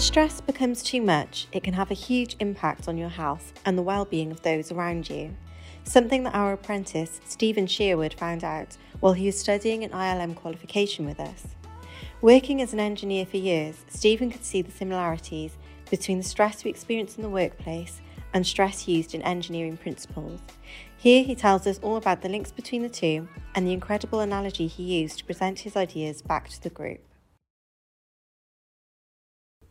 stress becomes too much, it can have a huge impact on your health and the well-being of those around you. Something that our apprentice, Stephen Sherwood, found out while he was studying an ILM qualification with us. Working as an engineer for years, Stephen could see the similarities between the stress we experience in the workplace and stress used in engineering principles. Here he tells us all about the links between the two and the incredible analogy he used to present his ideas back to the group.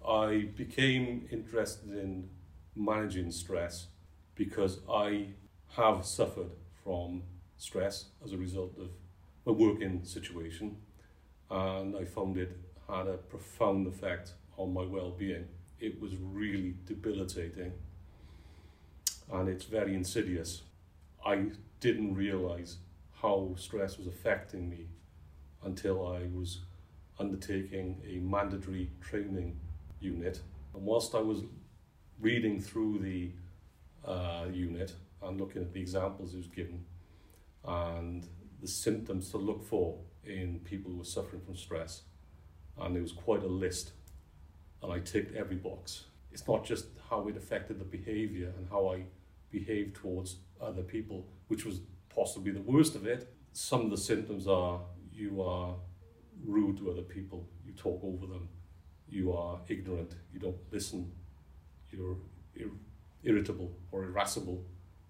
I became interested in managing stress because I have suffered from stress as a result of my working situation and I found it had a profound effect on my well-being. It was really debilitating and it's very insidious. I didn't realize how stress was affecting me until I was undertaking a mandatory training unit. And whilst I was reading through the uh, unit and looking at the examples it was given and the symptoms to look for in people who were suffering from stress, and there was quite a list, and I ticked every box. It's not just how it affected the behavior and how I behaved towards other people, which was possibly the worst of it. Some of the symptoms are you are rude to other people, you talk over them, you are ignorant, you don't listen, you're ir- irritable or irascible,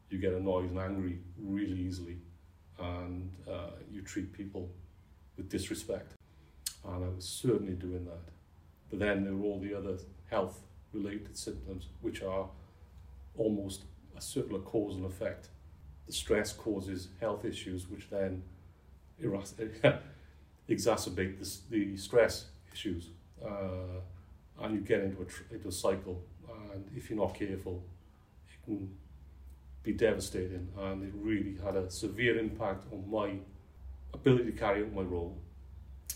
you get annoyed and angry really easily, and uh, you treat people with disrespect. And I was certainly doing that. But then there were all the other health related symptoms, which are almost a circular cause and effect. The stress causes health issues, which then exacerbate the, the stress issues uh, and you get into a, into a cycle. And if you're not careful, it can be devastating. And it really had a severe impact on my ability to carry out my role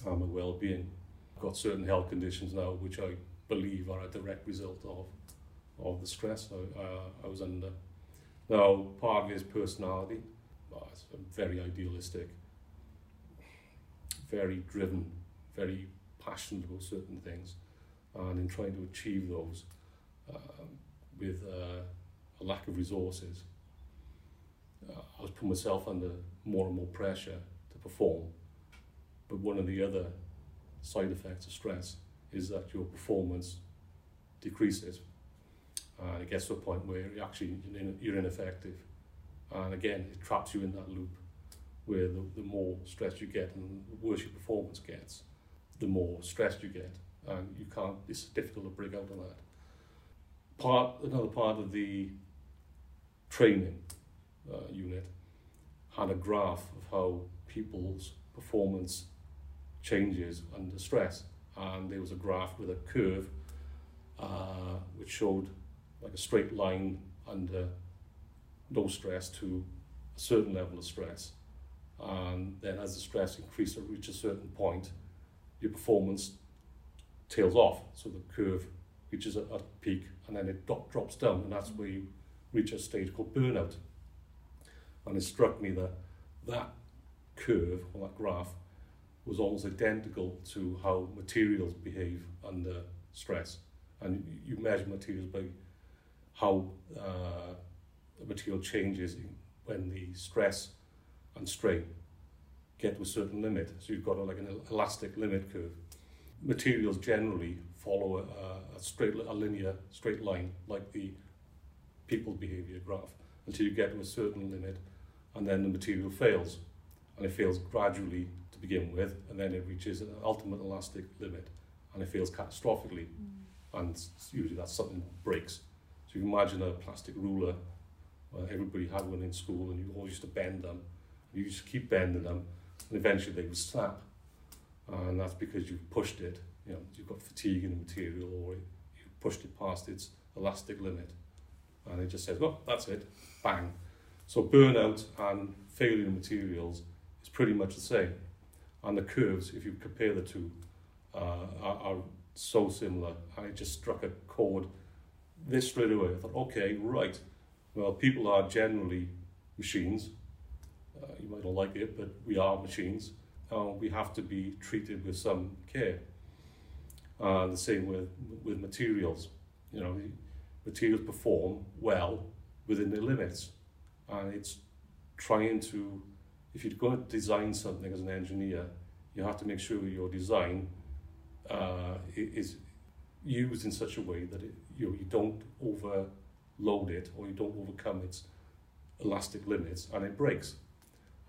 and my well-being. I've got certain health conditions now, which I believe are a direct result of of the stress I, uh, I was under. Now, part of it is personality. Well, very idealistic, very driven, very passionate about certain things, and in trying to achieve those um, with uh, a lack of resources, uh, I was putting myself under more and more pressure to perform. But one of the other side effects of stress is that your performance decreases. And it gets to a point where you're actually you're ineffective. And again, it traps you in that loop where the, the more stress you get and the worse your performance gets the more stressed you get, and you can't. It's difficult to break out of that. Part another part of the training uh, unit had a graph of how people's performance changes under stress, and there was a graph with a curve uh, which showed like a straight line under no stress to a certain level of stress. And then as the stress increased, it reached a certain point, your performance tails off. So the curve reaches a, a peak and then it drop, drops down, and that's where you reach a stage called burnout. And it struck me that that curve or that graph was almost identical to how materials behave under stress. And you measure materials by how uh, the material changes when the stress and strain get to a certain limit. So you've got a, like an elastic limit curve. Materials generally follow a, a straight, a linear straight line, like the people behavior graph, until you get to a certain limit, and then the material fails, and it fails gradually to begin with, and then it reaches an ultimate elastic limit, and it fails catastrophically, mm. and usually that's something that breaks. So you imagine a plastic ruler. Well, everybody had one in school, and you always used to bend them. You just keep bending them, and eventually they will snap. And that's because you've pushed it, you know, you've got fatigue in the material or you've pushed it past its elastic limit. And it just says, well, that's it, bang. So burnout and failure in materials is pretty much the same. And the curves, if you compare the two, uh, are, are so similar. And it just struck a chord this straight away. I thought, okay, right. Well, people are generally machines, uh, you might not like it, but we are machines. and we have to be treated with some care. And the same with, with materials. You know, materials perform well within their limits. And it's trying to, if you're going to design something as an engineer, you have to make sure your design uh, is used in such a way that it, you, know, you don't overload it or you don't overcome its elastic limits and it breaks.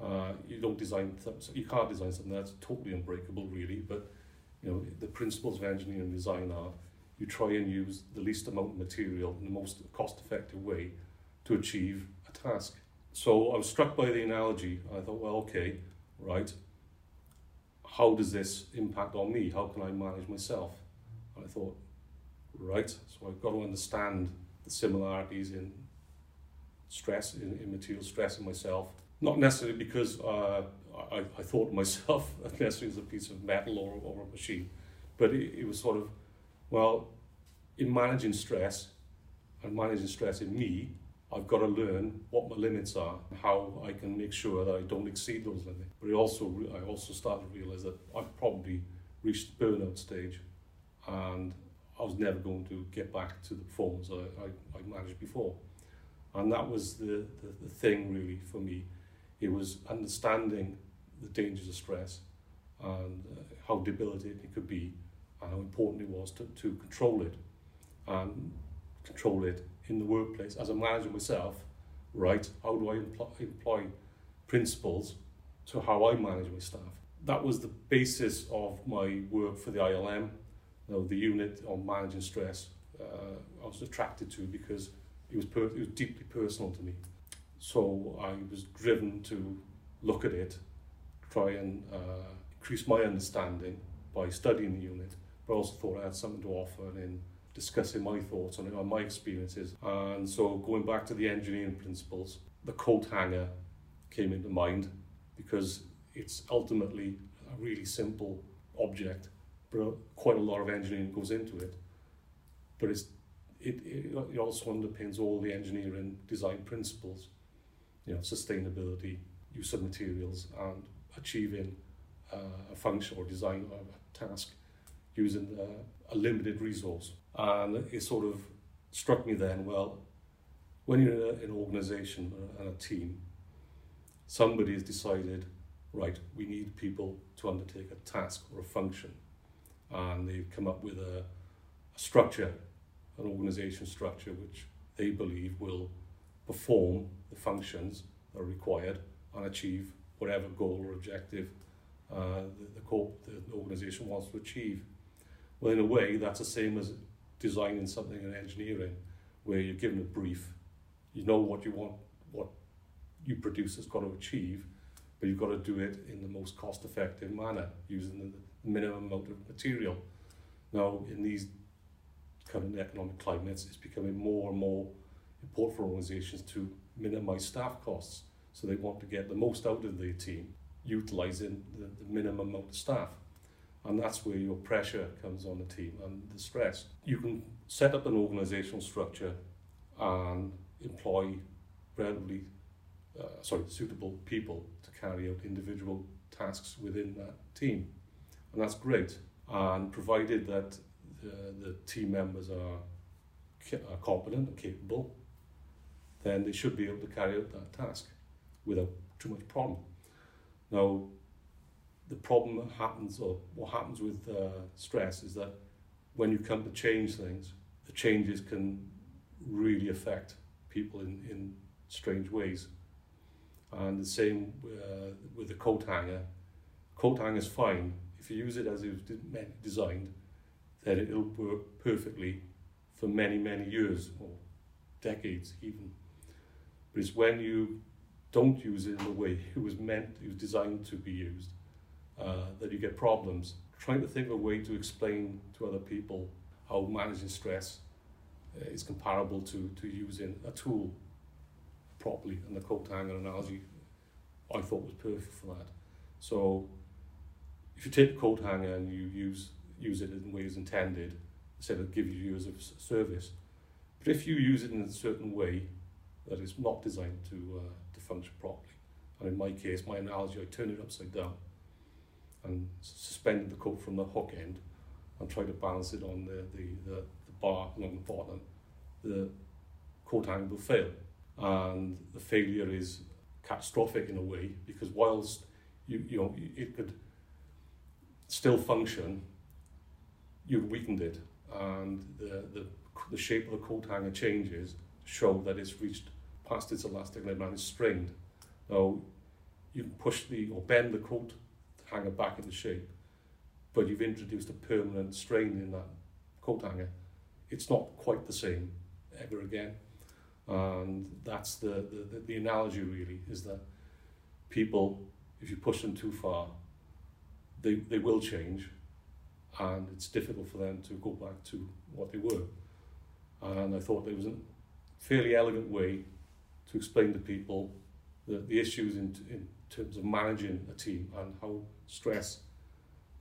Uh, you don't design you can't design something that's totally unbreakable really, but you know the principles of engineering design are you try and use the least amount of material in the most cost-effective way to achieve a task. So I was struck by the analogy. I thought, well, okay, right. How does this impact on me? How can I manage myself? And I thought, right. So I've got to understand the similarities in stress, in, in material stress in myself. Not necessarily because uh, I, I thought myself necessarily as a piece of metal or, or a machine, but it, it was sort of, well, in managing stress and managing stress in me, I've got to learn what my limits are, how I can make sure that I don't exceed those limits. But I also, I also started to realize that I've probably reached the burnout stage and I was never going to get back to the performance I, I, I managed before. And that was the, the, the thing really for me. It was understanding the dangers of stress and uh, how debilitating it could be and how important it was to, to control it and control it in the workplace. As a manager myself right how do i employ, employ principles to how i manage my staff? That was the basis of my work for the ilm you know, the unit on managing stress uh, i was attracted to because it was, it was deeply personal to me so i was driven to look at it try and uh, increase my understanding by studying the unit but also thought i had something to offer in discussing my thoughts on it, on my experiences. And so going back to the engineering principles, the coat hanger came into mind because it's ultimately a really simple object, but quite a lot of engineering goes into it. But it's, it, it also underpins all the engineering design principles, you know, sustainability, use of materials, and achieving uh, a function or design of a task using uh, a limited resource. And it sort of struck me then, well, when you're in a, an organization and a team, somebody has decided, right, we need people to undertake a task or a function. And they've come up with a, a structure, an organization structure, which they believe will perform the functions that are required and achieve whatever goal or objective uh, the, the, co- the organization wants to achieve. Well, in a way, that's the same as designing something in engineering, where you're given a brief, you know what you want, what you produce has got to achieve, but you've got to do it in the most cost-effective manner, using the minimum amount of material. Now, in these current economic climates, it's becoming more and more important for organisations to minimise staff costs. So they want to get the most out of their team, utilising the, the minimum amount of staff. And that's where your pressure comes on the team and the stress. You can set up an organizational structure and employ relatively uh, sorry, suitable people to carry out individual tasks within that team. And that's great. And provided that the, the team members are, are competent and capable, then they should be able to carry out that task without too much problem. Now, the problem that happens, or what happens with uh, stress, is that when you come to change things, the changes can really affect people in, in strange ways. And the same uh, with the coat hanger. Coat hanger is fine. If you use it as it was designed, then it'll work perfectly for many, many years or decades even. But it's when you don't use it in the way it was meant, it was designed to be used, uh, that you get problems. Trying to think of a way to explain to other people how managing stress uh, is comparable to, to using a tool properly. And the coat hanger analogy I thought was perfect for that. So if you take a coat hanger and you use use it in ways intended, instead of give you years of service. But if you use it in a certain way that is not designed to uh, to function properly, and in my case, my analogy, I turn it upside down and suspended the coat from the hook end and try to balance it on the, the, the, the bar along the bottom, the coat hanger will fail. And the failure is catastrophic in a way because whilst you, you know, it could still function, you've weakened it and the, the, the shape of the coat hanger changes show that it's reached past its elastic limit and it's strained. Now, you can push the or bend the coat hanger back into shape, but you've introduced a permanent strain in that coat hanger. It's not quite the same ever again. And that's the, the, the analogy really, is that people, if you push them too far, they, they will change and it's difficult for them to go back to what they were. And I thought there was a fairly elegant way to explain to people the, the issues in, in terms of managing a team and how stress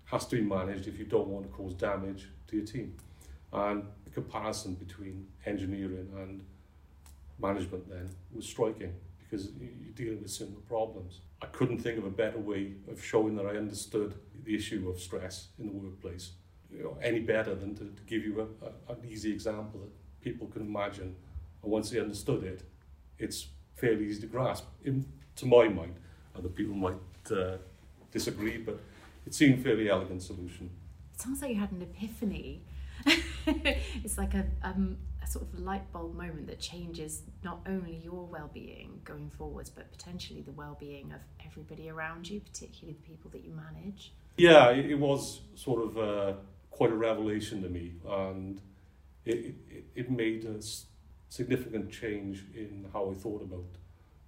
has to be managed if you don't want to cause damage to your team. And the comparison between engineering and management then was striking because you're dealing with similar problems. I couldn't think of a better way of showing that I understood the issue of stress in the workplace you know, any better than to, to give you a, a, an easy example that people can imagine. And once they understood it, it's fairly easy to grasp. In, to my mind, other people might uh, disagree, but it seemed a fairly elegant solution. It sounds like you had an epiphany. it's like a, um, a sort of light bulb moment that changes not only your well-being going forwards, but potentially the well-being of everybody around you, particularly the people that you manage. Yeah, it, was sort of uh, quite a revelation to me, and it, it, it made a significant change in how I thought about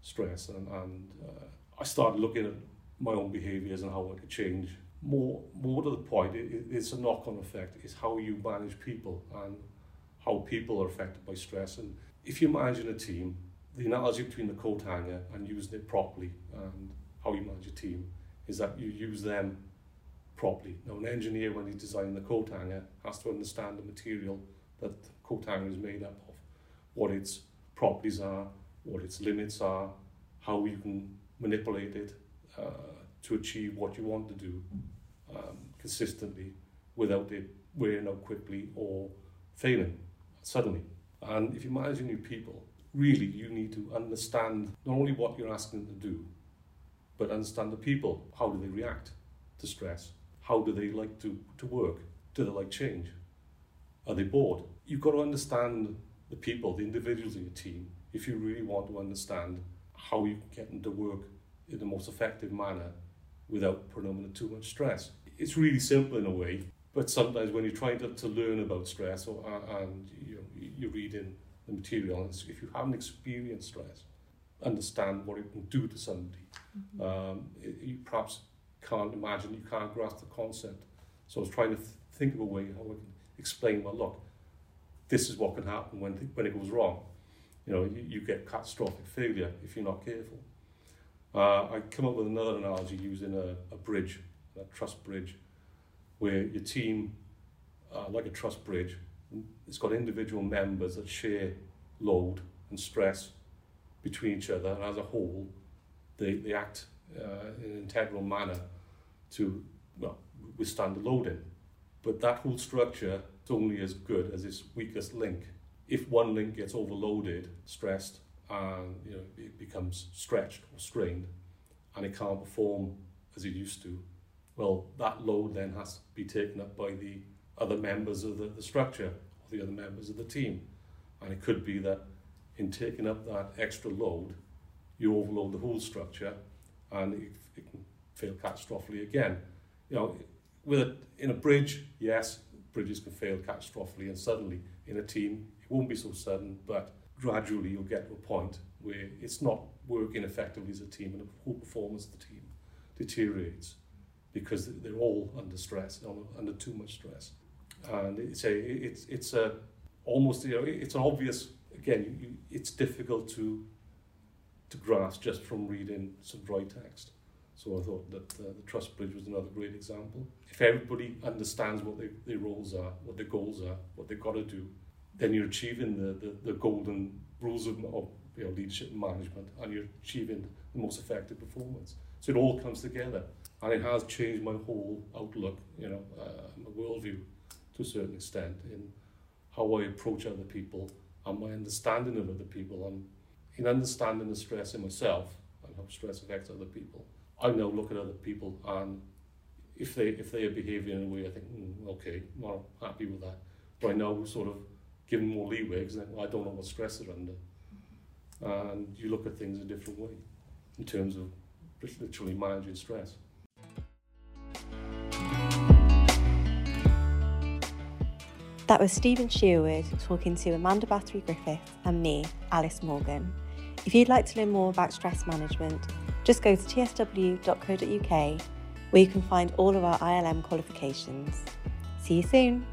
stress, and, and uh, I started looking at my own behaviours and how I could change. More, more to the point, it, it's a knock-on effect. It's how you manage people and how people are affected by stress. And if you're managing a team, the analogy between the coat hanger and using it properly and how you manage a team is that you use them properly. Now, an engineer, when he's designing the coat hanger, has to understand the material that the coat hanger is made up what its properties are, what its limits are, how you can manipulate it uh, to achieve what you want to do um, consistently without it wearing out quickly or failing suddenly. And if you're managing new people, really you need to understand not only what you're asking them to do, but understand the people. How do they react to stress? How do they like to, to work? Do they like change? Are they bored? You've got to understand the people, the individuals in your team, if you really want to understand how you can get them to work in the most effective manner without putting them under too much stress. It's really simple in a way, but sometimes when you're trying to, to learn about stress or, and you know, you're reading the material, and if you haven't experienced stress, understand what it can do to somebody, mm-hmm. um, it, you perhaps can't imagine, you can't grasp the concept. So I was trying to th- think of a way how I can explain, well, look, this is what can happen when, th- when it goes wrong. You know, you, you get catastrophic failure if you're not careful. Uh, I come up with another analogy using a, a bridge, a truss bridge, where your team, uh, like a truss bridge, it's got individual members that share load and stress between each other, and as a whole, they, they act uh, in an integral manner to well, withstand the loading. But that whole structure is only as good as its weakest link. If one link gets overloaded, stressed, and you know, it becomes stretched or strained, and it can't perform as it used to, well, that load then has to be taken up by the other members of the, the structure or the other members of the team. And it could be that in taking up that extra load, you overload the whole structure and it, it can fail catastrophically again. You know, with a, in a bridge, yes, bridges can fail catastrophically and suddenly in a team, it won't be so sudden, but gradually you'll get to a point where it's not working effectively as a team and the whole performance of the team deteriorates because they're all under stress, under too much stress. And it's a, it's, it's a, almost, you know, it's an obvious, again, you, it's difficult to to grasp just from reading some dry text. So I thought that uh, the truss bridge was another great example. If everybody understands what they, their roles are, what their goals are, what they've got to do, then you're achieving the, the, the golden rules of, of you know, leadership and management and you're achieving the most effective performance. So it all comes together. And it has changed my whole outlook, you know, uh, my worldview to a certain extent in how I approach other people and my understanding of other people and in understanding the stress in myself and how stress affects other people. I now look at other people and if they if they are behaving in a way I think mm, okay, not happy with that. But I now sort of give them more leeway because I don't know what stress they're under. And you look at things a different way in terms of literally managing stress. That was Stephen Sherwood talking to Amanda Battery Griffith and me, Alice Morgan. If you'd like to learn more about stress management, just go to tsw.co.uk where you can find all of our ILM qualifications. See you soon!